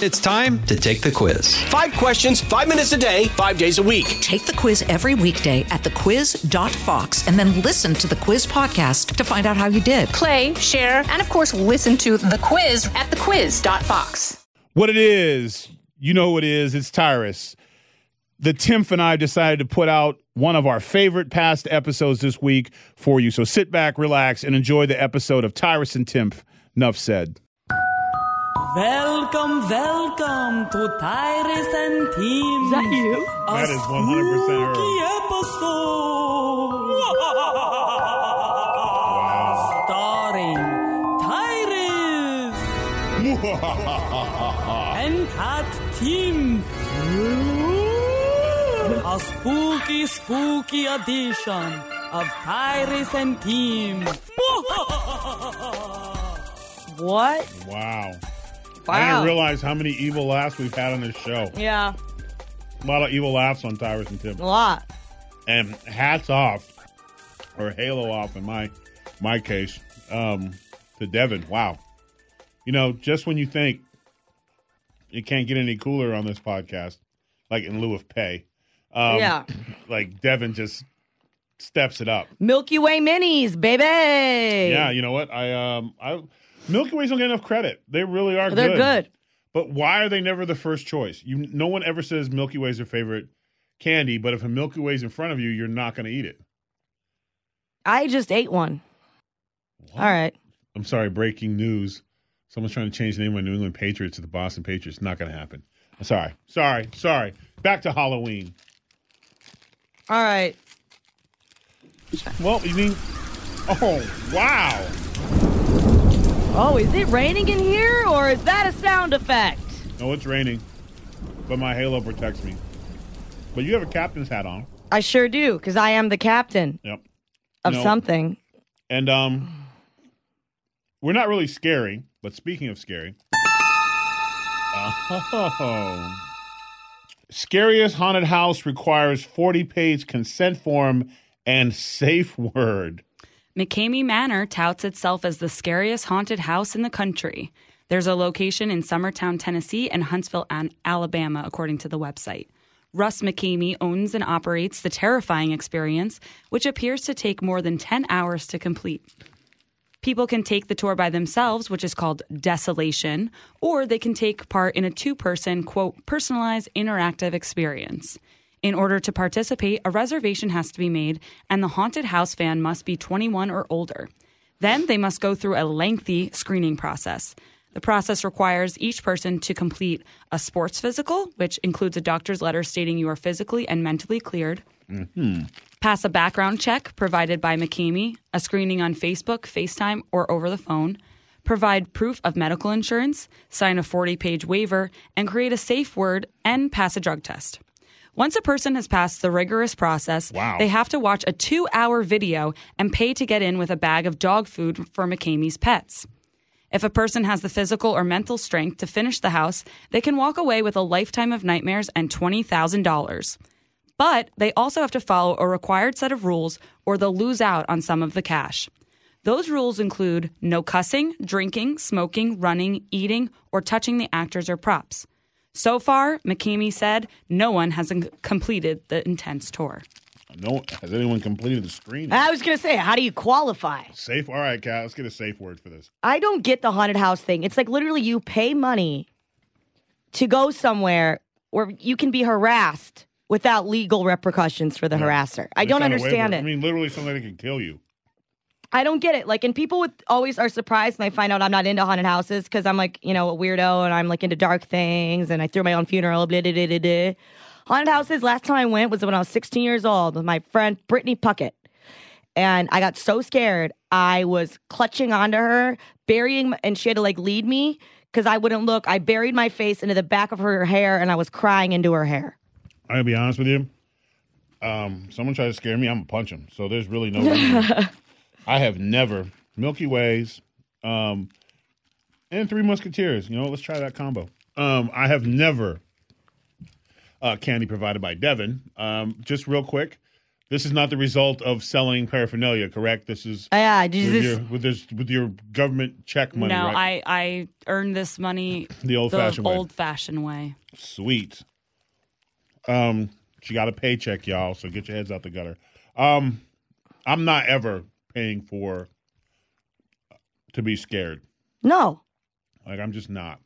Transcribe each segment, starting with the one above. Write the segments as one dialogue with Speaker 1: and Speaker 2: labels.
Speaker 1: It's time to take the quiz.
Speaker 2: Five questions, five minutes a day, five days a week.
Speaker 3: Take the quiz every weekday at thequiz.fox and then listen to the quiz podcast to find out how you did.
Speaker 4: Play, share, and of course, listen to the quiz at thequiz.fox.
Speaker 5: What it is, you know what it is. It's Tyrus. The Timpf and I decided to put out one of our favorite past episodes this week for you. So sit back, relax, and enjoy the episode of Tyrus and Timpf. Nuff said.
Speaker 6: Welcome, welcome to Tyrus and Timpf. Is
Speaker 7: that you?
Speaker 5: That is 100%
Speaker 6: episode. Starring Tyrus and Kat Timpf. A spooky, spooky edition of Tyrus and Timpf.
Speaker 7: What?
Speaker 5: Wow. I didn't realize how many evil laughs we've had on this show.
Speaker 7: Yeah,
Speaker 5: A lot of evil laughs on Tyrus and Timpf.
Speaker 7: a lot.
Speaker 5: And hats off, or halo off in my my case, um, to Devin. Wow. You know, just when you think it can't get any cooler on this podcast, like in lieu of pay, um,
Speaker 7: Yeah.
Speaker 5: like Devin just steps it up.
Speaker 7: Milky Way minis, baby.
Speaker 5: Yeah, you know what? I um I Milky Ways don't get enough credit. They really are
Speaker 7: They're good.
Speaker 5: But why are they never the first choice? You no one ever says Milky Way is their favorite candy, but if a Milky Way's in front of you, you're not going to eat it.
Speaker 7: I just ate one. All right.
Speaker 5: I'm sorry, breaking news. Someone's trying to change the name of my New England Patriots to the Boston Patriots. Not going to happen. I'm sorry. Sorry. Sorry. Back to Halloween.
Speaker 7: All right.
Speaker 5: Well, you mean Oh, wow.
Speaker 7: Oh, is it raining in here or is that a sound effect?
Speaker 5: No, it's raining. But my halo protects me. But you have a captain's hat on.
Speaker 7: I sure do, because I am the captain
Speaker 5: Yep.
Speaker 7: of
Speaker 5: No.
Speaker 7: something.
Speaker 5: And um we're not really scary, but speaking of scary. Oh. Scariest haunted house requires 40 page consent form and safe word.
Speaker 8: McKamey Manor touts itself as the scariest haunted house in the country. There's a location in Summertown, Tennessee, and Huntsville, Alabama, according to the website. Russ McKamey owns and operates the terrifying experience, which appears to take more than 10 hours to complete. People can take the tour by themselves, which is called desolation, or they can take part in a two person, quote, personalized interactive experience. In order to participate, a reservation has to be made, and the haunted house fan must be 21 or older. Then they must go through a lengthy screening process. The process requires each person to complete a sports physical, which includes a doctor's letter stating you are physically and mentally cleared, mm-hmm. pass a background check provided by McKamey, a screening on Facebook, FaceTime, or over the phone, provide proof of medical insurance, sign a 40 page waiver, and create a safe word and pass a drug test. Once a person has passed the rigorous process,
Speaker 5: Wow.
Speaker 8: they have to watch a two hour video and pay to get in with a bag of dog food for McKamey's pets. If a person has the physical or mental strength to finish the house, they can walk away with a lifetime of nightmares and $20,000. But they also have to follow a required set of rules or they'll lose out on some of the cash. Those rules include no cussing, drinking, smoking, running, eating, or touching the actors or props. So far, McKamey said no one has completed the intense tour.
Speaker 5: No has anyone completed the screening?
Speaker 7: I was going to say, how do you qualify?
Speaker 5: Safe. All right, Kat, let's get a safe word for this.
Speaker 7: I don't get the haunted house thing. It's like literally you pay money to go somewhere where you can be harassed without legal repercussions for the harasser. I don't understand it.
Speaker 5: I mean, literally something that can kill you.
Speaker 7: I don't get it. Like, and people would always are surprised when I find out I'm not into haunted houses because I'm like, you know, a weirdo and I'm like into dark things and I threw my own funeral. Blah, blah, blah, blah, blah. Haunted houses. Last time I went was when I was 16 years old with my friend Brittany Puckett, and I got so scared I was clutching onto her, burying, and she had to like lead me because I wouldn't look. I buried my face into the back of her hair and I was crying into her hair.
Speaker 5: I'm gonna be honest with you. Um, someone tries to scare me, I'm gonna punch him. So there's really no. I have never Milky Ways, um, and Three Musketeers. You know, let's try that combo. Um, I have never uh, candy provided by Devin. Um, just real quick, This is not the result of selling paraphernalia, correct? This is
Speaker 7: Yeah, did
Speaker 5: with
Speaker 7: just-
Speaker 5: your with this with your government check money,
Speaker 8: no,
Speaker 5: right?
Speaker 8: I I earned this money
Speaker 5: The old-fashioned way.
Speaker 8: old fashioned way.
Speaker 5: Sweet. Um, she got a paycheck, y'all. So get your heads out the gutter. Um, I'm not ever paying for to be scared.
Speaker 7: no,
Speaker 5: Like I'm just not.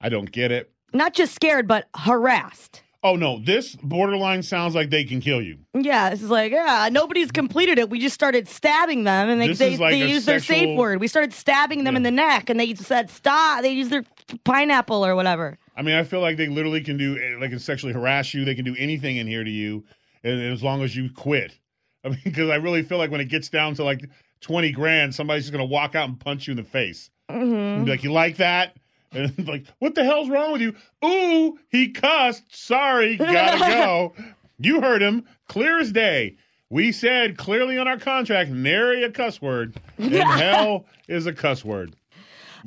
Speaker 5: I don't get it.
Speaker 7: not just scared, but harassed.
Speaker 5: Oh no, this borderline sounds like they can kill you.
Speaker 7: Yeah, this is like, yeah, nobody's completed it. We just started stabbing them, and they
Speaker 5: This
Speaker 7: they,
Speaker 5: like
Speaker 7: they used their safe word. We started stabbing them in the neck, and they said stop. They used their pineapple or whatever.
Speaker 5: I mean, I feel like they literally can do eh, like can sexually harass you. They can do anything in here to you, and as long as you quit. I mean, because I really feel like when it gets down to like twenty grand, somebody's just gonna walk out and punch you in the face.
Speaker 7: Mm-hmm.
Speaker 5: Be like, "You like that?" And like, "What the hell's wrong with you?" Ooh, he cussed. Sorry, gotta go. You heard him, clear as day. We said clearly on our contract, nary a cuss word, and hell is a cuss word.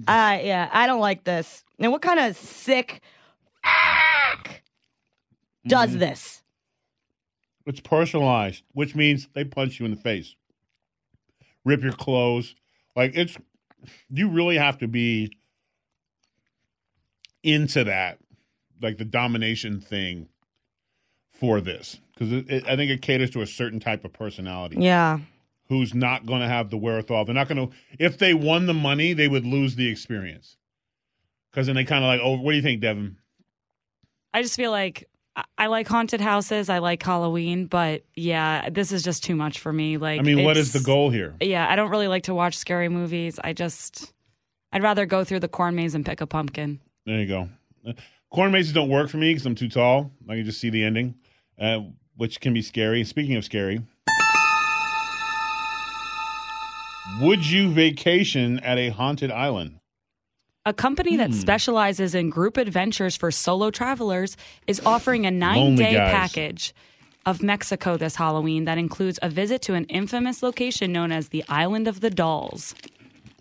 Speaker 7: Uh, yeah, I don't like this. And what kind of sick does
Speaker 5: Mm-hmm.
Speaker 7: this?
Speaker 5: It's personalized, which means they punch you in the face, rip your clothes. Like it's, you really have to be into that, like the domination thing for this, because it, it, I think it caters to a certain type of personality
Speaker 7: Yeah.
Speaker 5: who's not going to have the wherewithal. They're not going to. If they won the money, they would lose the experience. Because then they kind of like, oh, what do you think, Devin?
Speaker 8: I just feel like I- like haunted houses. I like Halloween, but yeah, this is just too much for me. Like,
Speaker 5: I mean, what is the goal here?
Speaker 8: Yeah, I don't really like to watch scary movies. I just, I'd rather go through the corn maze and pick a pumpkin.
Speaker 5: There you go. Uh, Corn mazes don't work for me because I'm too tall. I can just see the ending, uh, which can be scary. Speaking of scary, would you vacation at a haunted island?
Speaker 8: A company
Speaker 5: Hmm.
Speaker 8: that specializes in group adventures for solo travelers is offering a nine day
Speaker 5: guys.
Speaker 8: package of Mexico this Halloween that includes a visit to an infamous location known as the Island of the Dolls.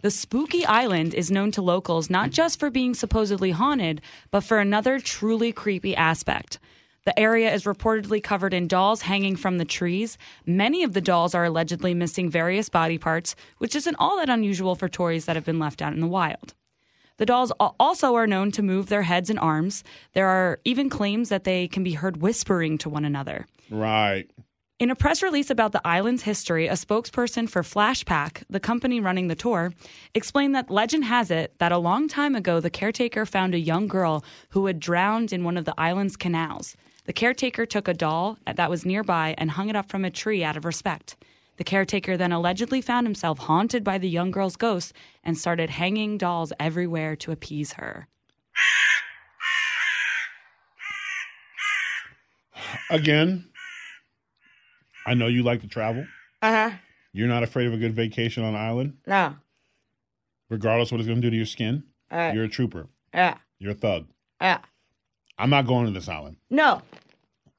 Speaker 8: The spooky island is known to locals not just for being supposedly haunted, but for another truly creepy aspect. The area is reportedly covered in dolls hanging from the trees. Many of the dolls are allegedly missing various body parts, which isn't all that unusual for toys that have been left out in the wild. The dolls also are known to move their heads and arms. There are even claims that they can be heard whispering to one another.
Speaker 5: Right.
Speaker 8: In a press release about the island's history, a spokesperson for Flashpack, the company running the tour, explained that legend has it that a long time ago the caretaker found a young girl who had drowned in one of the island's canals. The caretaker took a doll that was nearby and hung it up from a tree out of respect. The caretaker then allegedly found himself haunted by the young girl's ghost and started hanging dolls everywhere to appease her.
Speaker 5: Again, I know you like to travel.
Speaker 7: Uh huh.
Speaker 5: You're not afraid of a good vacation on an island,
Speaker 7: No.
Speaker 5: regardless what it's going to do to your skin.
Speaker 7: Uh,
Speaker 5: You're a trooper.
Speaker 7: yeah.
Speaker 5: You're a thug.
Speaker 7: Yeah.
Speaker 5: I'm not going to this island.
Speaker 7: No.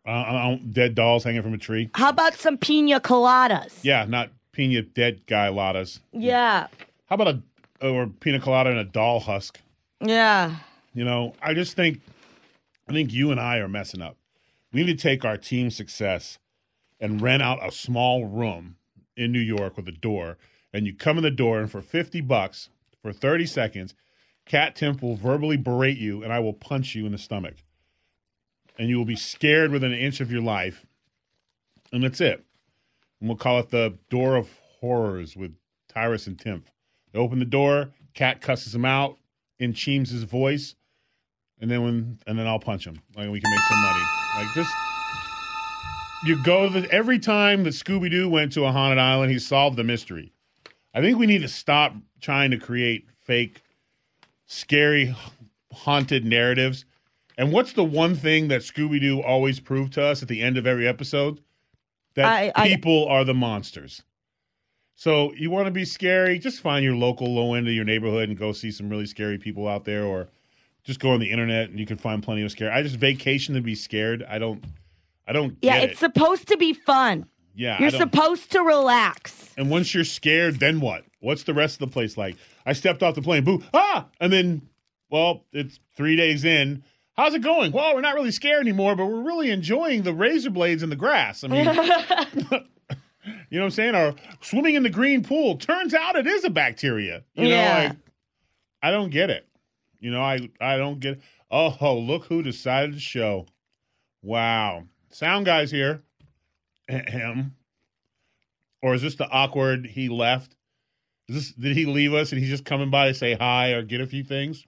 Speaker 5: Uh, dead dolls hanging from a tree.
Speaker 7: How about some pina coladas?
Speaker 5: Yeah, not pina dead guy ladas.
Speaker 7: Yeah.
Speaker 5: How about a or pina colada and a doll husk?
Speaker 7: Yeah.
Speaker 5: You know, I just think I think you and I are messing up. We need to take our team success and rent out a small room in New York with a door, and you come in the door, and for fifty bucks for thirty seconds, Kat Timpf will verbally berate you, and I will punch you in the stomach, and you will be scared within an inch of your life, and that's it. And we'll call it the Door of Horrors with Tyrus and Timpf. They open the door, Kat cusses him out in Cheems' voice, and then when and then I'll punch him. Like we can make some money. Like this you go the, every time that Scooby Doo went to a haunted island, he solved the mystery. I think we need to stop trying to create fake, scary, haunted narratives. And what's the one thing that Scooby Doo always proved to us at the end of every episode? That
Speaker 7: I- I-
Speaker 5: people are the monsters. So you want to be scary? Just find your local low end of your neighborhood and go see some really scary people out there, or just go on the internet and you can find plenty of scary. I just vacation to be scared. I don't. I don't
Speaker 7: Yeah, it's
Speaker 5: it.
Speaker 7: supposed to be fun.
Speaker 5: yeah,
Speaker 7: You're supposed to relax.
Speaker 5: and once you're scared, then what? What's the rest of the place like? I stepped off the plane, boo, ah, and then, well, it's three days in. How's it going? Well, we're not really scared anymore, but we're really enjoying the razor blades in the grass. I mean, you know what I'm saying? Or swimming in the green pool. Turns out it is a bacteria. You
Speaker 7: Yeah.
Speaker 5: know, like I don't get it. You know, I I don't get. Oh, look who decided to show. Wow, sound guys here. Him. Or is this the awkward he left? Is this did he leave us and he's just coming by to say hi or get a few things?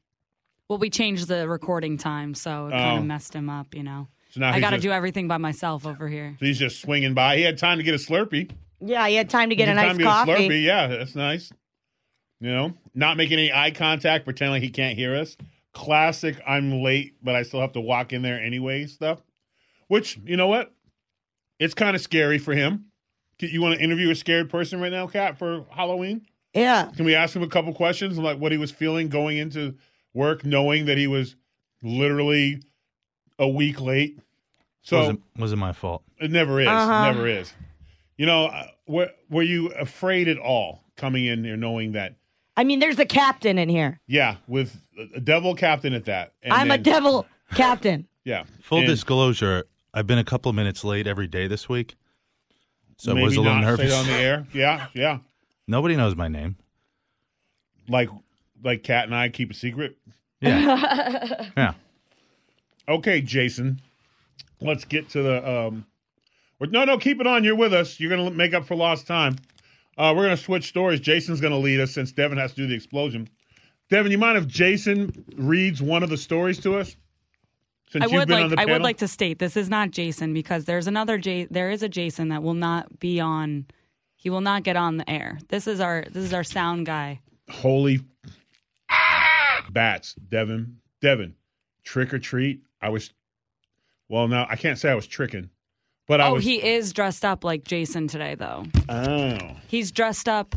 Speaker 8: Well, we changed the recording time, so it kind
Speaker 5: Oh.
Speaker 8: of messed him up. You know,
Speaker 5: So now
Speaker 8: I
Speaker 5: he's
Speaker 8: got to
Speaker 5: just-
Speaker 8: do everything by myself over here.
Speaker 5: So he's just swinging by. He had time to get a Slurpee.
Speaker 7: Yeah, he had time to get
Speaker 5: He
Speaker 7: a
Speaker 5: had
Speaker 7: nice
Speaker 5: time to get
Speaker 7: coffee.
Speaker 5: A Slurpee. Yeah, that's nice. You know, not making any eye contact, pretending like he can't hear us. Classic. I'm late, but I still have to walk in there anyway. Stuff. Which you know what? It's kind of scary for him. You want to interview a scared person right now, Kat, for Halloween?
Speaker 7: Yeah.
Speaker 5: Can we ask him a couple questions, like what he was feeling going into work, knowing that he was literally a week late? So
Speaker 9: wasn't, wasn't my fault.
Speaker 5: it never is.
Speaker 7: Uh-huh.
Speaker 5: Never is. You know, uh, were were you afraid at all coming in here, knowing that?
Speaker 7: I mean, there's a captain in here.
Speaker 5: Yeah, with a devil captain at that. And
Speaker 7: I'm a devil captain.
Speaker 5: Yeah.
Speaker 9: Full
Speaker 5: And
Speaker 9: disclosure, I've been a couple minutes late every day this week. So I was a little
Speaker 5: not say it
Speaker 9: nervous.
Speaker 5: on the air. Yeah, yeah.
Speaker 9: Nobody knows my name.
Speaker 5: Like like Kat and I keep a secret.
Speaker 9: Yeah. yeah.
Speaker 5: Okay, Jason. Let's get to the um or- no no keep it on. You're with us. You're gonna make up for lost time. Uh, we're gonna switch stories. Jason's gonna lead us since Devin has to do the explosion. Devin, you mind if Jason reads one of the stories to us? Since
Speaker 8: I
Speaker 5: you've
Speaker 8: would
Speaker 5: been
Speaker 8: like
Speaker 5: on the
Speaker 8: I would like to state this is not Jason because there's another J there is a Jason that will not be on he will not get on the air. This is our this is our sound guy.
Speaker 5: Holy bats, Devin. Devin, trick or treat. I was, well, now I can't say I was tricking, but I
Speaker 8: Oh,
Speaker 5: was.
Speaker 8: he is dressed up like Jason today though.
Speaker 5: oh,
Speaker 8: He's dressed up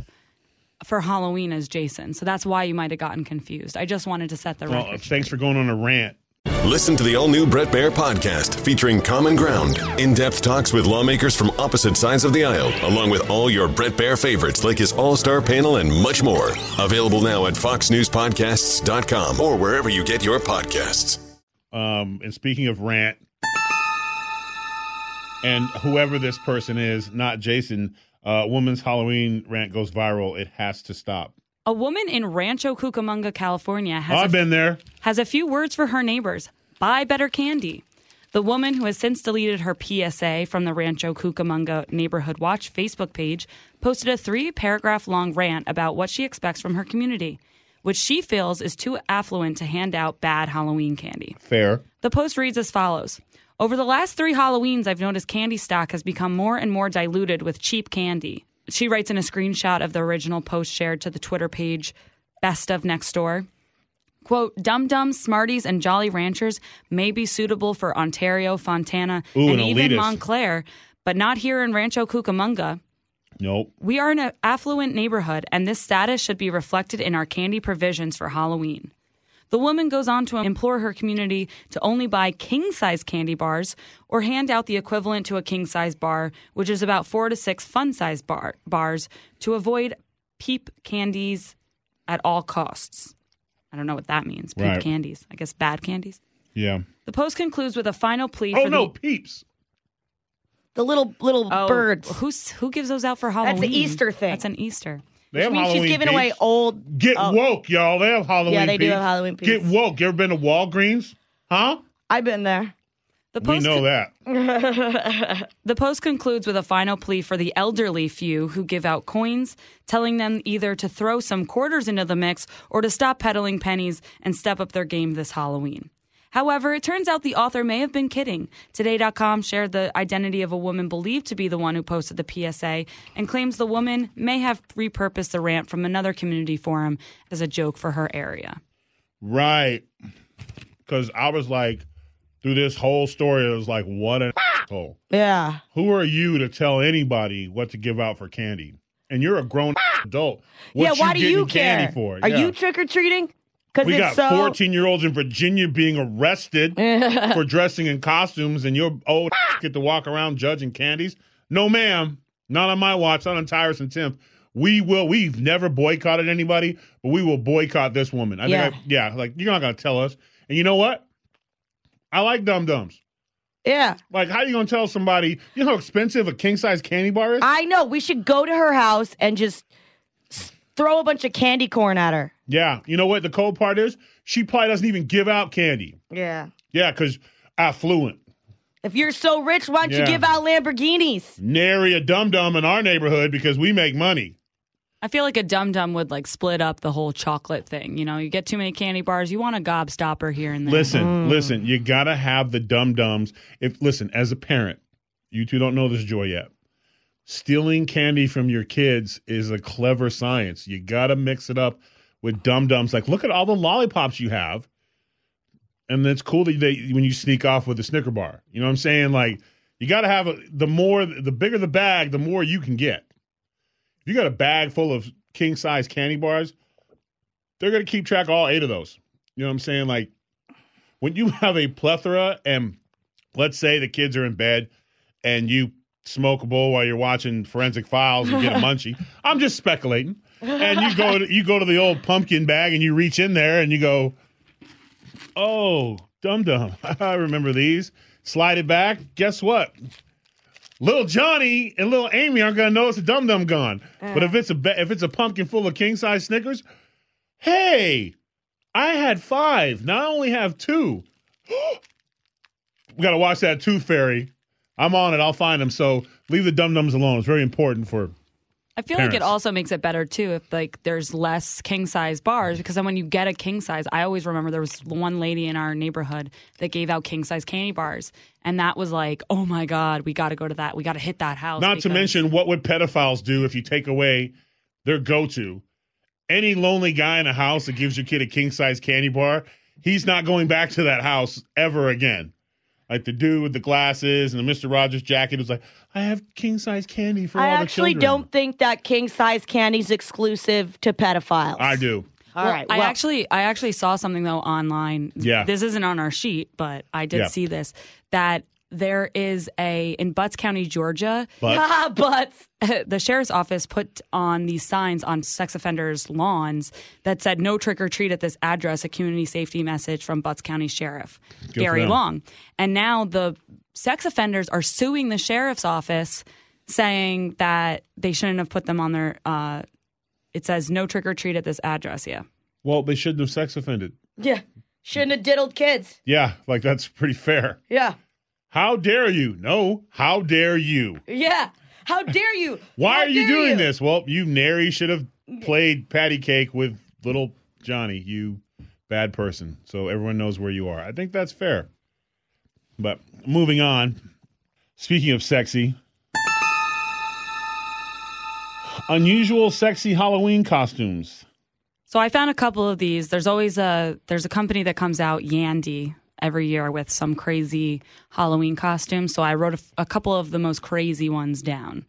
Speaker 8: for Halloween as Jason. So that's why you might have gotten confused. I just wanted to set the
Speaker 5: well,
Speaker 8: record.
Speaker 5: thanks for going on a rant.
Speaker 10: Listen to the all new Bret Baier podcast featuring Common Ground, in depth talks with lawmakers from opposite sides of the aisle, along with all your Bret Baier favorites like his all star panel and much more. Available now at FoxNewsPodcasts.com or wherever you get your podcasts.
Speaker 5: Um, and speaking of rant, and whoever this person is, not Jason, uh, woman's Halloween rant goes viral. It has to stop.
Speaker 8: A woman in Rancho Cucamonga, California has a
Speaker 5: I've been there.
Speaker 8: has a few words for her neighbors buy better candy. The woman, who has since deleted her PSA from the Rancho Cucamonga Neighborhood Watch Facebook page, posted a three paragraph long rant about what she expects from her community, which she feels is too affluent to hand out bad Halloween candy.
Speaker 5: Fair.
Speaker 8: The post reads as follows Over the last three Halloweens, I've noticed candy stock has become more and more diluted with cheap candy. She writes in a screenshot of the original post shared to the Twitter page, Best of Next Door. Quote, Dum Dums, Smarties, and Jolly Ranchers may be suitable for Ontario, Fontana,
Speaker 5: Ooh,
Speaker 8: and
Speaker 5: an
Speaker 8: even
Speaker 5: elitist.
Speaker 8: Montclair, but not here in Rancho Cucamonga.
Speaker 5: Nope.
Speaker 8: We are an affluent neighborhood, and this status should be reflected in our candy provisions for Halloween. The woman goes on to implore her community to only buy king size candy bars or hand out the equivalent to a king size bar, which is about four to six fun size bar- bars, to avoid peep candies at all costs. I don't know what that means. Peep
Speaker 5: Right.
Speaker 8: candies. I guess bad candies.
Speaker 5: Yeah.
Speaker 8: The post concludes with a final plea
Speaker 5: Oh
Speaker 8: for
Speaker 5: no,
Speaker 8: the
Speaker 5: peeps.
Speaker 7: The little little
Speaker 8: Oh,
Speaker 7: birds.
Speaker 8: Who's who gives those out for Halloween?
Speaker 7: That's an Easter thing.
Speaker 8: That's an Easter.
Speaker 5: They have Halloween
Speaker 7: she's giving
Speaker 5: peeps.
Speaker 7: away old.
Speaker 5: Get
Speaker 7: oh,
Speaker 5: woke, y'all. They have Halloween.
Speaker 7: Yeah, they do have Halloween
Speaker 5: Get woke. You ever been to Walgreens? Huh?
Speaker 7: I've been there.
Speaker 8: The
Speaker 5: We know
Speaker 8: con-
Speaker 5: that.
Speaker 8: The post concludes with a final plea for the elderly few who give out coins, telling them either to throw some quarters into the mix or to stop peddling pennies and step up their game this Halloween. However, it turns out the author may have been kidding. Today.com shared the identity of a woman believed to be the one who posted the PSA and claims the woman may have repurposed the rant from another community forum as a joke for her area.
Speaker 5: Right. Because I was like, through this whole story, it was like, what an asshole. Ah!
Speaker 7: Yeah.
Speaker 5: Who are you to tell anybody what to give out for candy? And you're a grown ah! adult. What
Speaker 7: yeah. Why do
Speaker 5: getting
Speaker 7: you
Speaker 5: candy
Speaker 7: care?
Speaker 5: for?
Speaker 7: Are
Speaker 5: Yeah.
Speaker 7: you trick or treating?
Speaker 5: We got
Speaker 7: so.
Speaker 5: 14 year olds in Virginia being arrested for dressing in costumes, and your old get to walk around judging candies. No, ma'am. Not on my watch, not on Tyrus and Timpf. We will. We've never boycotted anybody, but we will boycott this woman. I
Speaker 7: Yeah.
Speaker 5: think, I, yeah, like you're not going to tell us. And you know what? I like dum dums.
Speaker 7: Yeah.
Speaker 5: Like, how are you gonna tell somebody? You know how expensive a king size candy bar is?
Speaker 7: I know. We should go to her house and just throw a bunch of candy corn at her.
Speaker 5: yeah. You know what? The cold part is she probably doesn't even give out candy.
Speaker 7: Yeah.
Speaker 5: Yeah, because affluent.
Speaker 7: If you're so rich, why don't
Speaker 5: Yeah.
Speaker 7: you give out Lamborghinis?
Speaker 5: Nary a dum dum in our neighborhood because we make money.
Speaker 8: I feel like a dum dum would like split up the whole chocolate thing. You know, you get too many candy bars, you want a gobstopper here and there.
Speaker 5: Listen, mm. listen, you gotta have the dum dums. If listen, as a parent, you two don't know this joy yet. Stealing candy from your kids is a clever science. You gotta mix it up with dum dums. Like, look at all the lollipops you have, and it's cool that they when you sneak off with a Snicker bar. You know what I'm saying? Like, you gotta have a, the more, the bigger the bag, the more you can get. If you got a bag full of king size candy bars, they're gonna keep track of all eight of those. You know what I'm saying? Like when you have a plethora and let's say the kids are in bed and you smoke a bowl while you're watching forensic files and get a munchie. I'm just speculating. And you go to you go to the old pumpkin bag and you reach in there and you go, Oh, dum dum. I remember these. Slide it back. Guess what? Little Johnny and little Amy aren't gonna notice the dum dum gone. But if uh. it's a if it's a pumpkin full of king size Snickers, hey, I had five. Now I only have two. we got to watch that tooth fairy. I'm on it. I'll find them. So leave the dum dums alone. It's very important for.
Speaker 8: I feel like it also makes it better too if like there's less king size bars because then when you get a king size, I always remember there was one lady in our neighborhood that gave out king size candy bars, and that was like, oh my god, we got to go to that, we got to hit that house.
Speaker 5: Not to mention what would pedophiles do if you take away their go to. Any lonely guy in a house that gives your kid a king size candy bar, he's not going back to that house ever again. Like the dude with the glasses and the Mister Rogers jacket was like, I have king size candy for
Speaker 7: I
Speaker 5: all the children.
Speaker 7: I actually don't think that king size candy's exclusive to pedophiles.
Speaker 5: I do.
Speaker 7: All
Speaker 8: Well,
Speaker 7: right.
Speaker 8: I actually I actually saw something though online.
Speaker 5: Yeah.
Speaker 8: This isn't on our sheet, but I did
Speaker 5: Yeah.
Speaker 8: see this that there is a in Butts County, Georgia,
Speaker 5: But
Speaker 7: but
Speaker 8: the sheriff's office put on these signs on sex offenders' lawns that said no trick or treat at this address, a community safety message from Butts County Sheriff
Speaker 5: for
Speaker 8: Gary. Long. And now the sex offenders are suing the sheriff's office saying that they shouldn't have put them on their uh it says no trick or treat at this address, yeah.
Speaker 5: well, they shouldn't have sex offended.
Speaker 7: yeah, shouldn't have diddled kids.
Speaker 5: Yeah, like that's pretty fair.
Speaker 7: Yeah,
Speaker 5: How dare you? No, how dare you?
Speaker 7: yeah. How dare you?
Speaker 5: Why
Speaker 7: How
Speaker 5: are you
Speaker 7: dare
Speaker 5: doing this? Well, you nary should have played patty cake with little Johnny, you bad person. So everyone knows where you are. I think that's fair. But moving on. Speaking of sexy, unusual sexy Halloween costumes.
Speaker 8: So I found a couple of these. There's always a there's a company that comes out Yandy every year with some crazy Halloween costumes. So I wrote a, a couple of the most crazy ones down.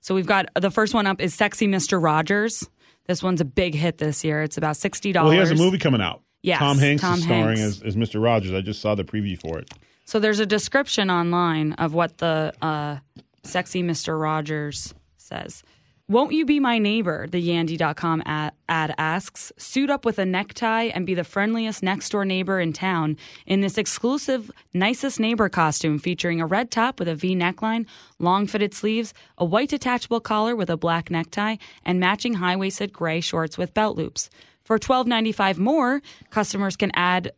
Speaker 8: So we've got the first one up is Sexy Mr. Rogers. This one's a big hit this year. It's about sixty dollars.
Speaker 5: Well, he has a movie coming out.
Speaker 8: Yes,
Speaker 5: Tom Hanks
Speaker 8: Tom
Speaker 5: is starring
Speaker 8: Hanks.
Speaker 5: as, as Mr. Rogers. I just saw the preview for it.
Speaker 8: So there's a description online of what the uh, sexy Mr. Rogers says. Won't you be my neighbor? The Yandy.com ad, ad asks. Suit up with a necktie and be the friendliest next door neighbor in town in this exclusive nicest neighbor costume featuring a red top with a V neckline, long fitted sleeves, a white detachable collar with a black necktie, and matching high waisted gray shorts with belt loops. For $12.95 more, customers can add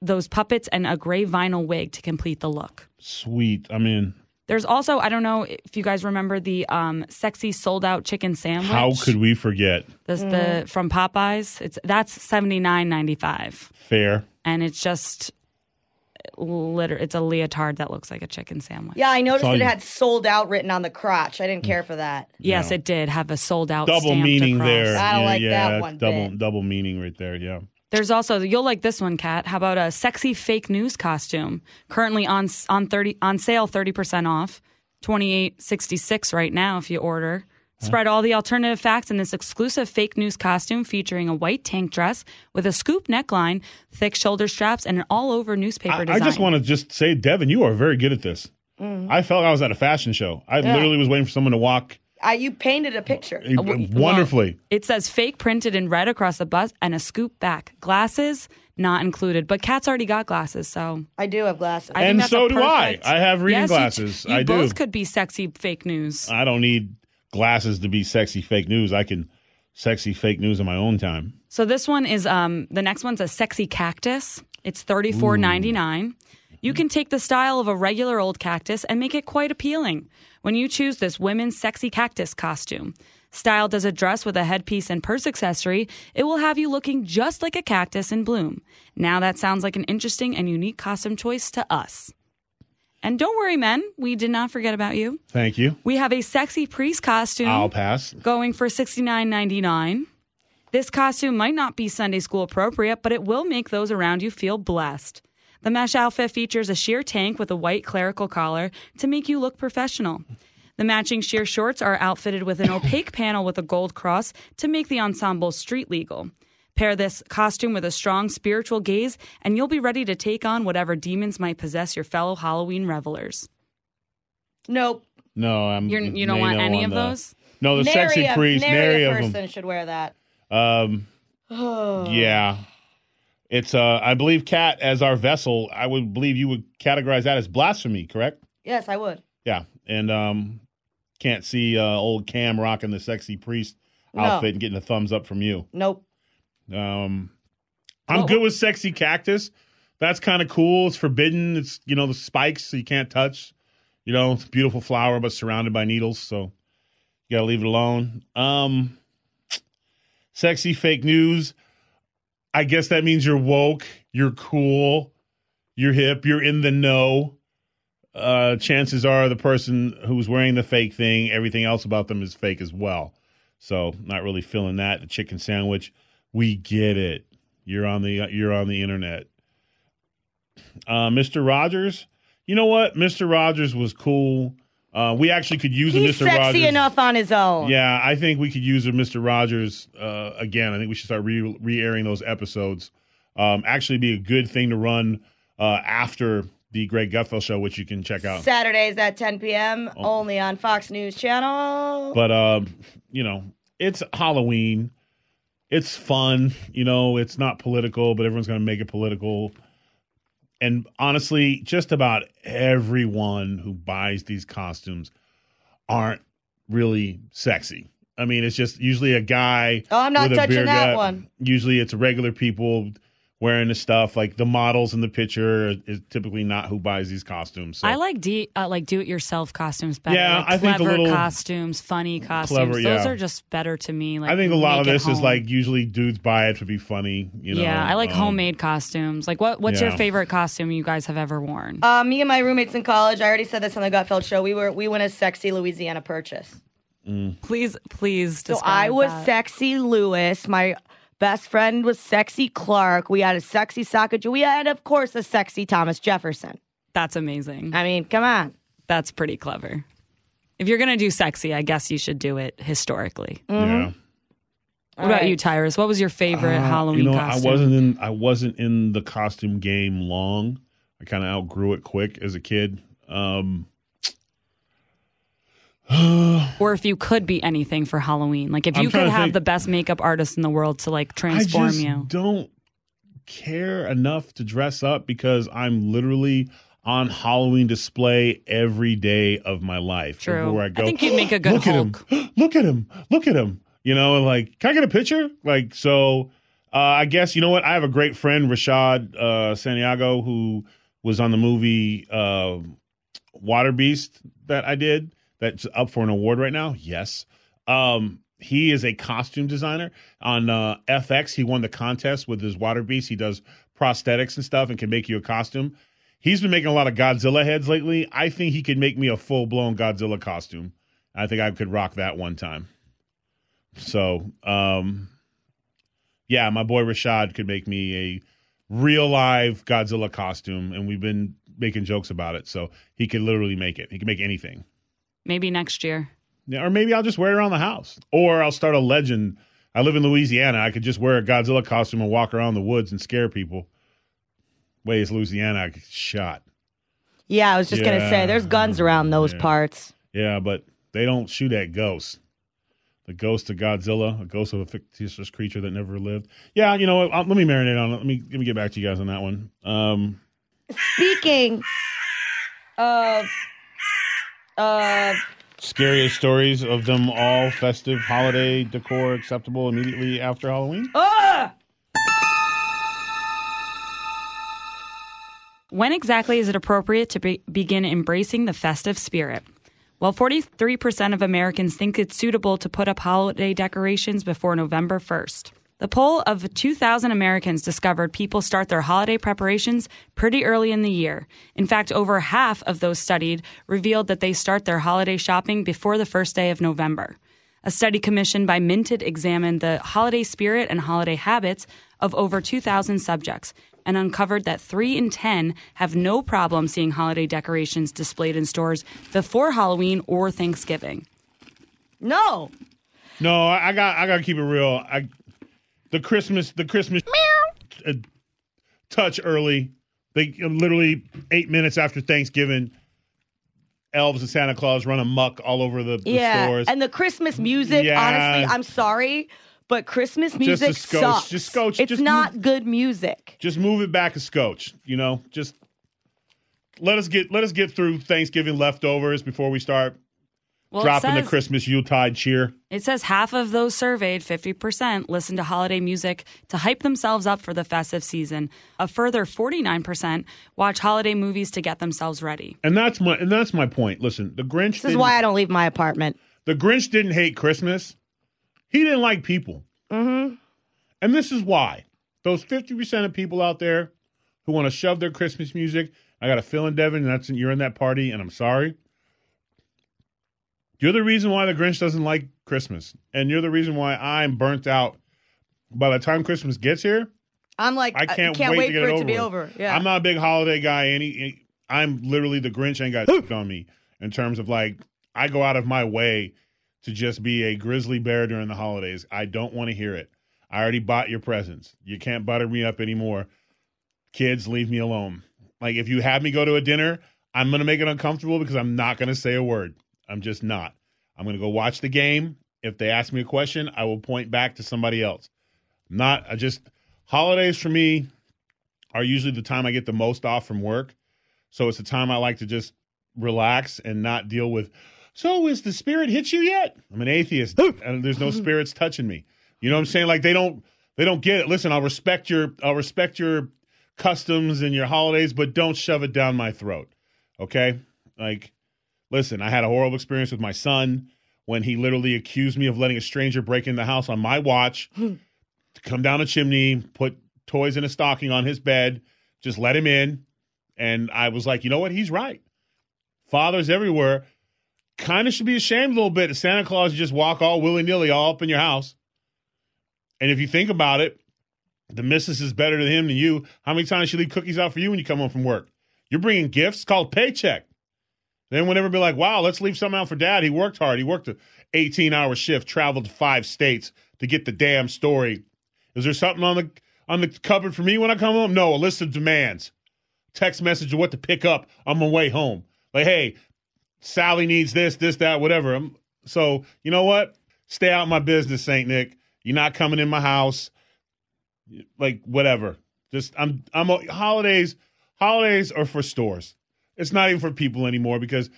Speaker 8: those puppets and a gray vinyl wig to complete the look.
Speaker 5: Sweet. I'm in.
Speaker 8: There's also I don't know if you guys remember the um, sexy sold out chicken sandwich.
Speaker 5: How could we forget?
Speaker 8: This, the from Popeyes? It's that's seventy nine ninety five,
Speaker 5: Fair.
Speaker 8: and it's just liter- It's a leotard that looks like a chicken sandwich.
Speaker 7: Yeah, I noticed
Speaker 5: Saw
Speaker 7: that it had sold out written on the crotch. I didn't care for that.
Speaker 8: Yes,
Speaker 5: Yeah.
Speaker 8: it did have a sold out
Speaker 5: Double meaning
Speaker 8: across.
Speaker 5: there.
Speaker 7: I don't
Speaker 5: yeah,
Speaker 7: like
Speaker 5: yeah,
Speaker 7: that one
Speaker 5: Double
Speaker 7: bit.
Speaker 5: double meaning right there. Yeah.
Speaker 8: There's also you'll like this one, Kat. How about a sexy fake news costume? Currently on on thirty on sale, thirty percent off, twenty eight sixty six right now if you order. Spread all the alternative facts in this exclusive fake news costume featuring a white tank dress with a scoop neckline, thick shoulder straps, and an all over newspaper
Speaker 5: I, I just want to just say, Devin, you are very good at this.
Speaker 7: Mm.
Speaker 5: I felt I was at a fashion show. I literally was waiting for someone to walk
Speaker 7: I, you painted a picture.
Speaker 5: Uh, Wonderfully.
Speaker 8: It says fake printed in red across the bus and a scoop back. Glasses not included, but Kat's already got glasses, so
Speaker 7: I do have glasses.
Speaker 8: I
Speaker 5: and so do I.
Speaker 8: perfect-
Speaker 5: I have reading
Speaker 8: Yes,
Speaker 5: glasses.
Speaker 8: You,
Speaker 5: I do.
Speaker 8: both could be sexy fake news.
Speaker 5: I don't need glasses to be sexy fake news. I can sexy fake news in my own time.
Speaker 8: So this one is um the next one's a sexy cactus. It's thirty four ninety nine. You can take the style of a regular old cactus and make it quite appealing when you choose this women's sexy cactus costume. Styled as a dress with a headpiece and purse accessory, it will have you looking just like a cactus in bloom. Now that sounds like an interesting and unique costume choice to us. And don't worry, men, we did not forget about you.
Speaker 5: Thank you.
Speaker 8: We have a sexy priest costume
Speaker 5: I'll pass.
Speaker 8: going for $69.99. This costume might not be Sunday school appropriate, but it will make those around you feel blessed. The mesh outfit features a sheer tank with a white clerical collar to make you look professional. The matching sheer shorts are outfitted with an opaque panel with a gold cross to make the ensemble street legal. Pair this costume with a strong spiritual gaze, and you'll be ready to take on whatever demons might possess your fellow Halloween revelers.
Speaker 7: Nope.
Speaker 5: No, I'm.
Speaker 8: You're, you don't want
Speaker 5: no
Speaker 8: any of
Speaker 5: the-
Speaker 8: those?
Speaker 5: No, the
Speaker 7: nary
Speaker 5: sexy
Speaker 7: a,
Speaker 5: priest,
Speaker 7: nary
Speaker 5: nary
Speaker 7: a
Speaker 5: of
Speaker 7: person
Speaker 5: them.
Speaker 7: should wear that.
Speaker 5: Um, yeah, it's. Uh, I believe Kat as our vessel. I would believe you would categorize that as blasphemy, correct?
Speaker 7: Yes, I would.
Speaker 5: Yeah, and um, can't see uh, old Cam rocking the sexy priest
Speaker 7: No.
Speaker 5: outfit and getting a thumbs up from you.
Speaker 7: Nope.
Speaker 5: Um, I'm
Speaker 8: Well-
Speaker 5: good with sexy cactus. That's kind of cool. It's forbidden. It's you know the spikes so you can't touch. You know, it's a beautiful flower but surrounded by needles, so you gotta leave it alone. Um, sexy fake news. I guess that means you're woke, you're cool, you're hip, you're in the know. Uh, chances are the person who's wearing the fake thing, everything else about them is fake as well. So not really feeling that. The chicken sandwich, we get it. You're on the you're on the internet. Uh, Mr. Rogers, you know what? Mr. Rogers was cool. Uh, we actually could use a
Speaker 7: He's
Speaker 5: Mr.
Speaker 7: sexy
Speaker 5: Rogers.
Speaker 7: enough on his own.
Speaker 5: Yeah, I think we could use a Mr. Rogers uh, again. I think we should start re- re-airing those episodes. Um, actually, be a good thing to run uh, after the Greg Gutfeld show, which you can check out.
Speaker 7: Saturdays at 10 p.m. only on Fox News Channel.
Speaker 5: But um, you know, it's Halloween. It's fun. You know, it's not political, but everyone's going to make it political. And honestly, just about everyone who buys these costumes aren't really sexy. I mean, it's just usually a guy.
Speaker 7: Oh, I'm not
Speaker 5: with a
Speaker 7: touching that
Speaker 5: gut.
Speaker 7: one.
Speaker 5: Usually, it's regular people wearing the stuff. Like the models in the picture is typically not who buys these costumes. So.
Speaker 8: I like de- uh, like do it yourself costumes better.
Speaker 5: Yeah,
Speaker 8: like
Speaker 5: I think the
Speaker 8: clever
Speaker 5: little-
Speaker 8: costumes, funny costumes.
Speaker 5: Clever, yeah.
Speaker 8: Those are just better to me. Like
Speaker 5: I think a lot of this is like usually dudes buy it to be funny. You know.
Speaker 8: yeah, I like
Speaker 5: um,
Speaker 8: homemade costumes. Like what? What's your favorite costume you guys have ever worn?
Speaker 7: Uh, me and my roommates in college. I already said this on the Gutfeld show. We were we went as sexy Louisiana Purchase.
Speaker 8: please, please.
Speaker 7: So I was
Speaker 8: that.
Speaker 7: sexy Lewis. My best friend was sexy Clark. We had a sexy Sacagawea. We had, of course, a sexy Thomas Jefferson.
Speaker 8: That's amazing.
Speaker 7: I mean, come on.
Speaker 8: That's pretty clever. If you're gonna do sexy, I guess you should do it historically.
Speaker 5: Yeah.
Speaker 8: What about you, Tyrus? What was your favorite
Speaker 5: Uh,
Speaker 8: Halloween
Speaker 5: you know,
Speaker 8: costume?
Speaker 5: I wasn't in. I wasn't in the costume game long. I kind of outgrew it quick as a kid. Um,
Speaker 8: or if you could be anything for Halloween, like if
Speaker 5: I'm
Speaker 8: you could have
Speaker 5: think-
Speaker 8: the best makeup artist in the world to like
Speaker 5: I
Speaker 8: transform
Speaker 5: just
Speaker 8: you.
Speaker 5: don't care enough to dress up because I'm literally on Halloween display every day of my life.
Speaker 8: True.
Speaker 5: Everywhere I go, I
Speaker 8: think you'd make a good
Speaker 5: look
Speaker 8: Hulk.
Speaker 5: at him. Look at him. Look at him. You know, like, can I get a picture? Like, so uh, I guess you know what? I have a great friend, Rashad uh, Santiago, who was on the movie uh, Water Beast that I did. That's up for an award right now. Yes. Um, he is a costume designer on uh, FX. He won the contest with his Water Beast. He does prosthetics and stuff and can make you a costume. He's been making a lot of Godzilla heads lately. I think he could make me a full blown Godzilla costume. I think I could rock that one time. So, um, yeah, my boy Rashad could make me a real live Godzilla costume, and we've been making jokes about it. So he could literally make it. He can make anything.
Speaker 8: Maybe next year.
Speaker 5: Yeah, or maybe I'll just wear it around the house, or I'll start a legend. I live in Louisiana. I could just wear a Godzilla costume and walk around the woods and scare people. Wait, it's Louisiana. I get shot.
Speaker 7: Yeah, I was just gonna say, there's guns around those
Speaker 5: Yeah.
Speaker 7: parts.
Speaker 5: Yeah, but They don't shoot at ghosts. The ghost of Godzilla, a ghost of a fictitious creature that never lived. Yeah, you know what? I'll- Let me marinate on it. Let me let me get back to you guys on that one. Um,
Speaker 7: Speaking of uh
Speaker 5: scariest stories of them all festive holiday decor acceptable immediately after Halloween.
Speaker 7: Ugh!
Speaker 8: When exactly is it appropriate to be- begin embracing the festive spirit? Well, 43% of Americans think it's suitable to put up holiday decorations before November 1st. The poll of 2,000 Americans discovered people start their holiday preparations pretty early in the year. In fact, over half of those studied revealed that they start their holiday shopping before the first day of November. A study commissioned by Minted examined the holiday spirit and holiday habits of over 2,000 subjects and uncovered that 3 in 10 have no problem seeing holiday decorations displayed in stores before Halloween or Thanksgiving.
Speaker 7: No.
Speaker 5: No, I I got I got to keep it real. I the Christmas the Christmas uh, touch early. They literally eight minutes after Thanksgiving, elves and Santa Claus run amok all over the, the
Speaker 7: yeah.
Speaker 5: stores.
Speaker 7: And the Christmas music,
Speaker 5: Yeah.
Speaker 7: honestly, I'm sorry, but Christmas music Just
Speaker 5: scotch.
Speaker 7: sucks.
Speaker 5: Just scotch.
Speaker 7: It's
Speaker 5: Just
Speaker 7: not good music.
Speaker 5: just move it back a scotch. You know, just let us get let us get through Thanksgiving leftovers before we start
Speaker 8: Well, it
Speaker 5: dropping the
Speaker 8: says-
Speaker 5: Christmas Yuletide cheer.
Speaker 8: It says half of those surveyed, 50%, listen to holiday music to hype themselves up for the festive season. A further 49% watch holiday movies to get themselves ready.
Speaker 5: And that's my and that's my point. Listen, the Grinch.
Speaker 7: This is why I don't leave my apartment.
Speaker 5: The Grinch didn't hate Christmas. He didn't like people.
Speaker 7: Mm-hmm.
Speaker 5: And this is why. Those 50% of people out there who want to shove their Christmas music, I got a feeling, Devin, that's you're in that party, and I'm sorry. You're the reason why the Grinch doesn't like Christmas. And you're the reason why I'm burnt out. By the time Christmas gets here,
Speaker 7: I'm like,
Speaker 5: I uh, can't,
Speaker 7: can't wait,
Speaker 5: to get
Speaker 7: for
Speaker 5: it
Speaker 7: it
Speaker 5: over
Speaker 7: to be over. Yeah.
Speaker 5: I'm not a big holiday guy. Any, I'm literally the Grinch ain't got shit on me in terms of like I go out of my way to just be a grizzly bear during the holidays. I don't want to hear it. I already bought your presents. You can't butter me up anymore. Kids, leave me alone. Like if you have me go to a dinner, I'm gonna make it uncomfortable because I'm not gonna say a word. I'm just not. I'm gonna go watch the game. If they ask me a question, I will point back to somebody else. Not I just holidays for me are usually the time I get the most off from work. So it's the time I like to just relax and not deal with. So is the spirit hit you yet? I'm an atheist, and there's no spirits touching me. You know what I'm saying? Like they don't they don't get it. Listen, I'll respect your I'll respect your customs and your holidays, but don't shove it down my throat. Okay? Like, listen, I had a horrible experience with my son when he literally accused me of letting a stranger break in the house on my watch, to come down a chimney, put toys in a stocking on his bed, just let him in. And I was like, you know what? He's right. Fathers everywhere kind of should be ashamed a little bit Santa Claus just walk all willy nilly all up in your house. And if you think about it, the missus is better than him than you. How many times she leave cookies out for you when you come home from work? You're bringing gifts called paycheck. Then whenever be like, wow, let's leave something out for dad. He worked hard. He worked a 18 hour shift, traveled to five states to get the damn story. Is there something on the on the cupboard for me when I come home? No, a list of demands. Text message of what to pick up on my way home. Like, hey, Sally needs this, this, that, whatever. I'm, so you know what? Stay out of my business, Saint Nick. You're not coming in my house. Like whatever. Just I'm I'm holidays. Holidays are for stores. It's not even for people anymore because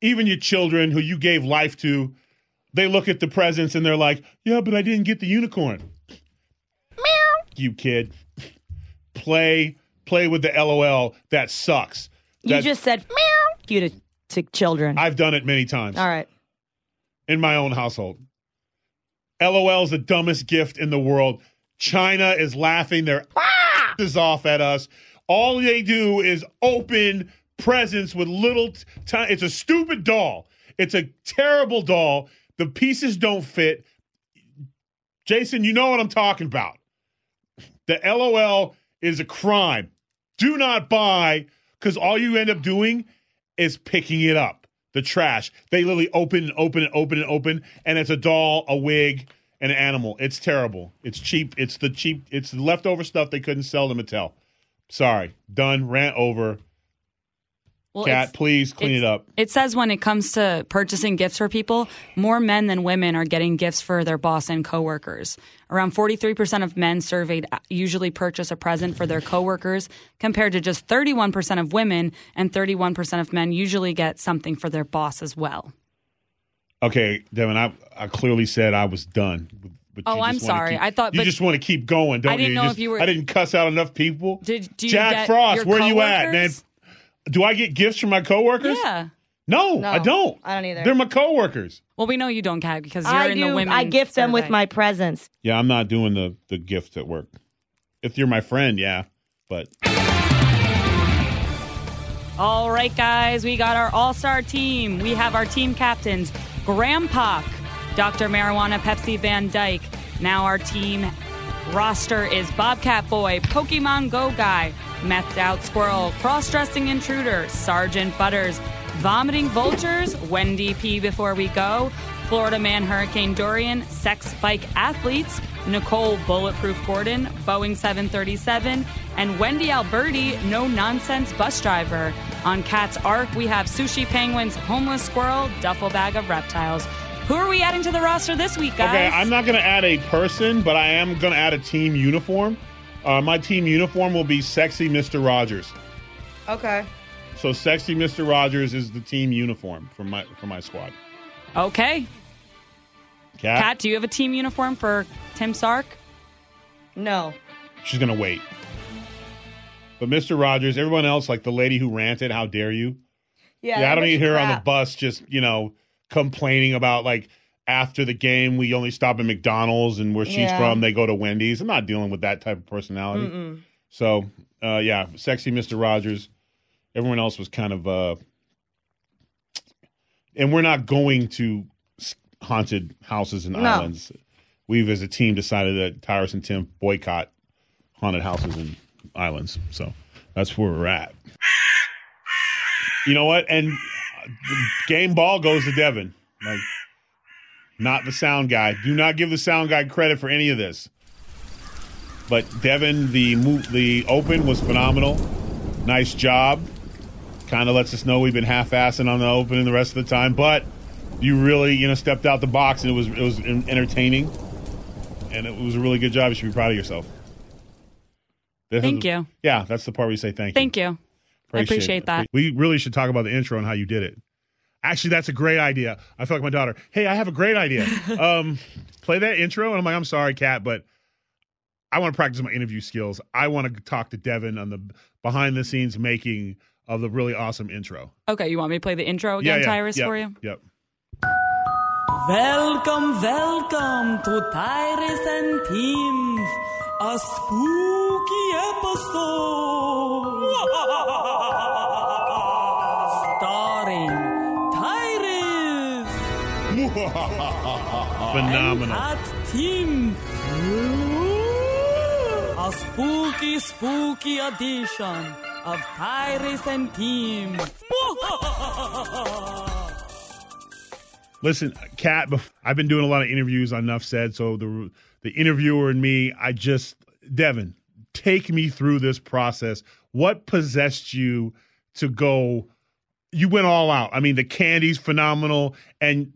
Speaker 5: even your children who you gave life to, they look at the presents and they're like, "Yeah, but I didn't get the unicorn." Meow. You kid. Play play with the LOL. That sucks.
Speaker 7: you
Speaker 5: That-
Speaker 7: just said meow you to, to children.
Speaker 5: I've done it many times.
Speaker 7: All right.
Speaker 5: in my own household. LOL is the dumbest gift in the world. China is laughing their ah! asses off at us. All they do is open presents with little t- ti- It's a stupid doll. It's a terrible doll. The pieces don't fit. Jason, you know what I'm talking about. The LOL is a crime. Do not buy because all you end up doing is picking it up. The trash. They literally open and open and open and open, and it's a doll, a wig, an animal. It's terrible. It's cheap. It's the cheap. It's the leftover stuff they couldn't sell to Mattel. Sorry, done. Rant over.
Speaker 8: Well, Kat,
Speaker 5: please clean it up.
Speaker 8: It says when it comes to purchasing gifts for people, more men than women are getting gifts for their boss and coworkers. Around 43% of men surveyed usually purchase a present for their coworkers, compared to just 31% of women, and 31% of men usually get something for their boss as well.
Speaker 5: Okay, Devin, I I clearly said I was done.
Speaker 8: Oh, I'm sorry.
Speaker 5: keep-
Speaker 8: I thought-
Speaker 5: you just want to keep going, don't
Speaker 8: I didn't
Speaker 5: you?
Speaker 8: know
Speaker 5: just-
Speaker 8: if you were-
Speaker 5: I didn't cuss out enough people.
Speaker 8: Did you
Speaker 5: Jack Frost, where you at, man?
Speaker 8: Coworkers?
Speaker 5: Do I get gifts from my coworkers?
Speaker 8: Yeah.
Speaker 5: No,
Speaker 7: No,
Speaker 5: I don't.
Speaker 7: I don't either.
Speaker 5: They're my coworkers.
Speaker 8: Well, we know you don't, Cat, because you're
Speaker 7: I
Speaker 8: in the
Speaker 7: do.
Speaker 8: women.
Speaker 7: I gift them with my presents.
Speaker 5: Yeah, I'm not doing the the gifts at work. If you're my friend, yeah, but
Speaker 8: All right, guys, we got our all star team. We have our team captains, Graham Pock, Dr. Marijuana Pepsi Vandyck. Now our team roster is Bobcat Boy, Pokemon Go Guy, Methed Out Squirrel, Cross Dressing Intruder, Sergeant Butters, Vomiting Vultures, Wendy P. Before We Go, Florida Man Hurricane Dorian, Sex Bike Athletes, Nicole Bulletproof Gordon, Boeing 737, and Wendy Alberti, No Nonsense Bus Driver. On Kat's Arc, we have Sushi Penguins, Homeless Squirrel, Duffel Bag of Reptiles. Who are we adding to the roster this week, guys?
Speaker 5: okay. I'm not going to add a person, but I am going to add a team uniform. Uh, my team uniform will be sexy Mr. Rogers.
Speaker 7: Okay.
Speaker 5: So sexy Mr. Rogers is the team uniform for my for my squad.
Speaker 8: Okay.
Speaker 5: Cat,
Speaker 8: Kat, do you have a team uniform for Tim Sark?
Speaker 7: No.
Speaker 5: she's going to wait. But Mr. Rogers, everyone else, like the lady who ranted, "How dare you?"
Speaker 7: Yeah.
Speaker 5: Yeah, I don't
Speaker 7: that's
Speaker 5: need her on the bus just, you know, complaining about like after the game we only stop at McDonald's and where she's
Speaker 7: Yeah.
Speaker 5: from they go to Wendy's. I'm not dealing with that type of personality.
Speaker 7: Mm-mm.
Speaker 5: So, uh yeah, sexy Mr. Rogers. Everyone else was kind of uh and we're not going to haunted houses and
Speaker 7: No.
Speaker 5: islands. We've as a team decided that Tyrus and Timpf boycott haunted houses and islands. So, that's where we're at. You know what? And game ball goes to Devin. Like, not the sound guy. Do not give the sound guy credit for any of this. But Devin, the the open was phenomenal. Nice job. Kind of lets us know we've been half-assing on the open the rest of the time, but you really, you know, stepped out the box and it was it was entertaining, and it was a really good job. You should be proud of yourself. This
Speaker 8: Thank
Speaker 5: is-
Speaker 8: you.
Speaker 5: Yeah, that's the part where you say thank you.
Speaker 8: Thank you. I appreciate that.
Speaker 5: We really should talk about the intro and how you did it. Actually, that's a great idea. I feel like my daughter. Hey, I have a great idea. um, play that intro, and I'm like, I'm sorry, Kat, but I want to practice my interview skills. I want to talk to Devin on the behind the scenes making of the really awesome intro.
Speaker 8: Okay, you want me to play the intro again,
Speaker 5: yeah, yeah,
Speaker 8: Tyrus,
Speaker 5: yep,
Speaker 8: for you?
Speaker 5: Yep.
Speaker 6: Welcome, welcome to Tyrus and Teams, a spooky episode. Starring Tyrus
Speaker 5: Phenomenal.
Speaker 6: and Timpf. A spooky, spooky edition of Tyrus and Timpf.
Speaker 5: Listen, Kat, I've been doing a lot of interviews on Enough Said, so the the interviewer and me, I just Devin, take me through this process. What possessed you to go? You went all out. I mean, the candy's phenomenal, and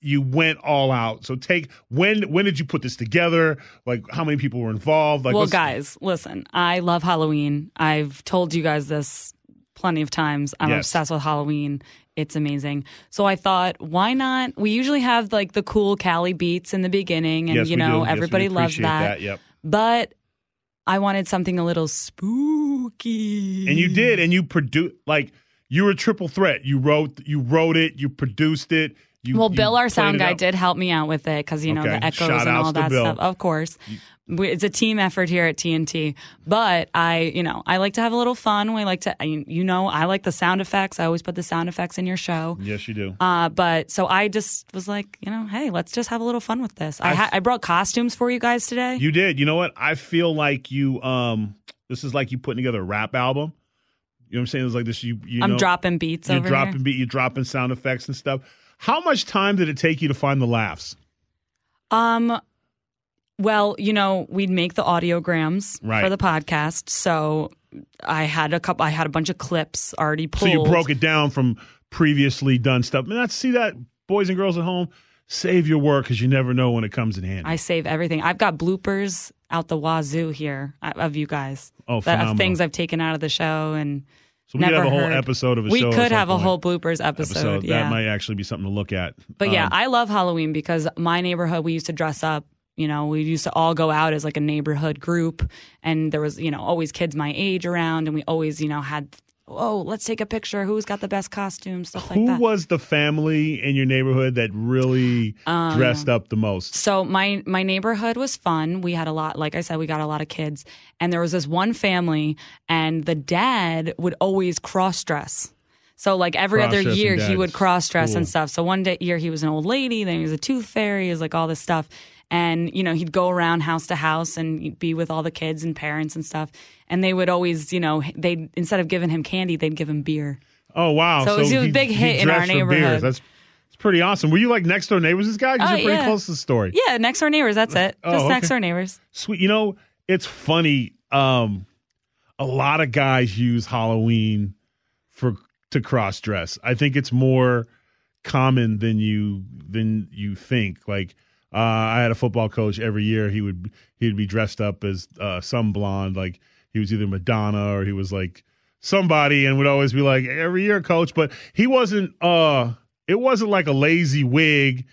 Speaker 5: you went all out. So take when when did you put this together? Like how many people were involved? Like
Speaker 8: well, guys, listen, I love Halloween. I've told you guys this plenty of times. I'm
Speaker 5: Yes.
Speaker 8: obsessed with Halloween. It's amazing. So I thought, why not? We usually have like the cool Cali beats in the beginning, and
Speaker 5: Yes,
Speaker 8: you know,
Speaker 5: do. Yes,
Speaker 8: everybody loves that.
Speaker 5: that. Yep.
Speaker 8: But I wanted something a little spooky.
Speaker 5: and you did, and you produced like you were a triple threat. You wrote you wrote it, you produced it. You,
Speaker 8: well,
Speaker 5: you
Speaker 8: Bill, our sound guy,
Speaker 5: out.
Speaker 8: did help me out with it because you know
Speaker 5: Okay.
Speaker 8: the echoes
Speaker 5: Shout
Speaker 8: and all that
Speaker 5: Bill.
Speaker 8: stuff. Of course, We- it's a team effort here at TNT. But I, you know, I like to have a little fun. We like to, you know, I like the sound effects. I always put the sound effects in your show.
Speaker 5: Yes, you do.
Speaker 8: Uh, but so I just was like, you know, hey, let's just have a little fun with this. I,
Speaker 5: I-
Speaker 8: ha- I brought costumes for you guys today.
Speaker 5: You did. You know what? I feel like you. Um, this is like you putting together a rap album. You know what I'm saying? It's like this. You. you
Speaker 8: I'm
Speaker 5: know,
Speaker 8: dropping beats
Speaker 5: You're
Speaker 8: over
Speaker 5: dropping
Speaker 8: here.
Speaker 5: beat. You're dropping sound effects and stuff. How much time did it take you to find the laughs?
Speaker 8: Um, well, you know, we'd make the audiograms
Speaker 5: Right.
Speaker 8: for the podcast. So I had a couple. I had a bunch of clips already pulled.
Speaker 5: So you broke it down from previously done stuff. And that's see that boys and girls at home. Save your work because you never know when it comes in handy.
Speaker 8: I save everything. I've got bloopers out the wazoo here uh, of you guys.
Speaker 5: Oh,
Speaker 8: that, of things I've taken out of the show and.
Speaker 5: So we could
Speaker 8: never
Speaker 5: have a whole
Speaker 8: heard.
Speaker 5: episode of a
Speaker 8: we
Speaker 5: show. at
Speaker 8: could have a whole bloopers episode. yeah.
Speaker 5: That might actually be something to look at.
Speaker 8: But yeah,
Speaker 5: Um,
Speaker 8: I love Halloween because my neighborhood we used to dress up. You know, we used to all go out as like a neighborhood group, and there was you know always kids my age around, and we always you know had oh let's take a picture. Who's got the best costume? Stuff like
Speaker 5: who
Speaker 8: that.
Speaker 5: Who was the family in your neighborhood that really
Speaker 8: Um,
Speaker 5: dressed up the most?
Speaker 8: So my my neighborhood was fun. We had a lot, like I said, we got a lot of kids, and there was this one family, and the dad would always cross dress. So like every other year, he would cross dress and stuff. So one day year he was an old lady, then he was a tooth fairy, he was like all this stuff, and you know he'd go around house to house and be with all the kids and parents and stuff, and they would always, you know, they instead of giving him candy, they'd give him beer.
Speaker 5: Oh wow!
Speaker 8: So it was a big hit in our
Speaker 5: dressed for beers.
Speaker 8: neighborhood.
Speaker 5: That's it's pretty awesome. Were you like next door neighbors? This guy? 'Cause
Speaker 8: Oh,
Speaker 5: you're pretty
Speaker 8: yeah.
Speaker 5: close to the story.
Speaker 8: Yeah, next door neighbors. That's it.
Speaker 5: Oh,
Speaker 8: Just
Speaker 5: okay.
Speaker 8: next door neighbors.
Speaker 5: Sweet. You know, it's funny. Um, a lot of guys use Halloween for to cross dress. I think it's more common than you than you think. Like uh, I had a football coach every year. He would he'd be dressed up as uh, some blonde. Like he was either Madonna or he was like somebody, and would always be like every year, coach. But he wasn't. uh It wasn't like a lazy wig.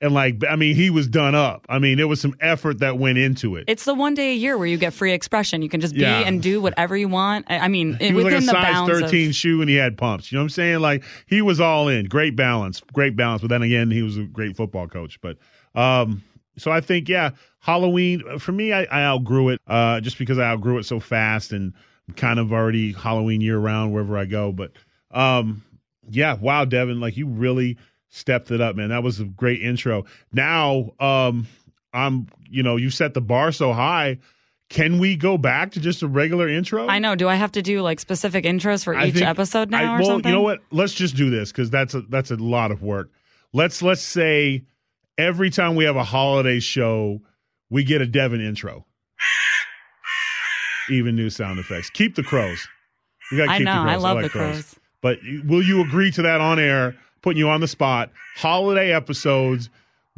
Speaker 5: And like, I mean, he was done up. I mean, there was some effort that went into it.
Speaker 8: It's the one day a year where you get free expression. You can just be
Speaker 5: Yeah.
Speaker 8: and do whatever you want. I, I mean,
Speaker 5: He was like
Speaker 8: within
Speaker 5: a
Speaker 8: the
Speaker 5: size 13
Speaker 8: of.
Speaker 5: shoe and he had pumps. You know what I'm saying? Like he was all in. Great balance. Great balance. But then again, he was a great football coach. But um so I think, yeah, Halloween for me, I, I outgrew it uh just because I outgrew it so fast and I'm kind of already Halloween year round wherever I go. But um yeah, wow, Devin, like you really stepped it up, man. That was a great intro. Now, um I'm you know, you set the bar so high. Can we go back to just a regular intro?
Speaker 8: I know. Do I have to do like specific intros for
Speaker 5: I
Speaker 8: each
Speaker 5: think-
Speaker 8: episode now
Speaker 5: I- well, you know what? Let's just do this because that's a, that's a lot of work. Let's let's say every time we have a holiday show, we get a Devin intro. Even new sound effects. Keep the crows. We got to
Speaker 8: I
Speaker 5: keep
Speaker 8: know.
Speaker 5: the crows.
Speaker 8: I love
Speaker 5: like
Speaker 8: the crows.
Speaker 5: But will you agree to that on air? Putting you on the spot. Holiday episodes,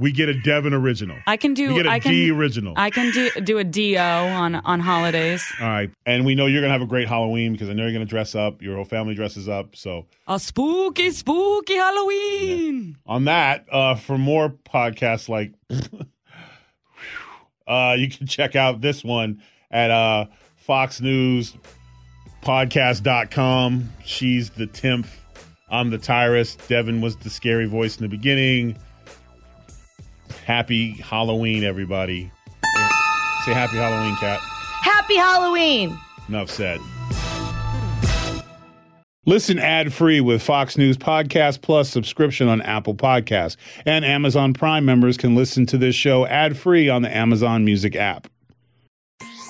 Speaker 5: we get a Devin original.
Speaker 8: I can do.
Speaker 5: We get a
Speaker 8: I can,
Speaker 5: D original.
Speaker 8: I can do do a do on on holidays.
Speaker 5: All right, and we know you're gonna have a great Halloween because I know you're gonna dress up. Your whole family dresses up, so
Speaker 8: A spooky, spooky Halloween.
Speaker 5: on that uh, for more podcasts like uh, you can check out this one at uh, fox news podcast.com she's the timpf i'm the tyrus devin was the scary voice in the beginning happy halloween everybody say happy halloween kat
Speaker 7: Happy Halloween!
Speaker 5: enough said Listen ad free with Fox News Podcast Plus subscription on Apple Podcasts. And Amazon Prime members can listen to this show ad free on the Amazon Music app.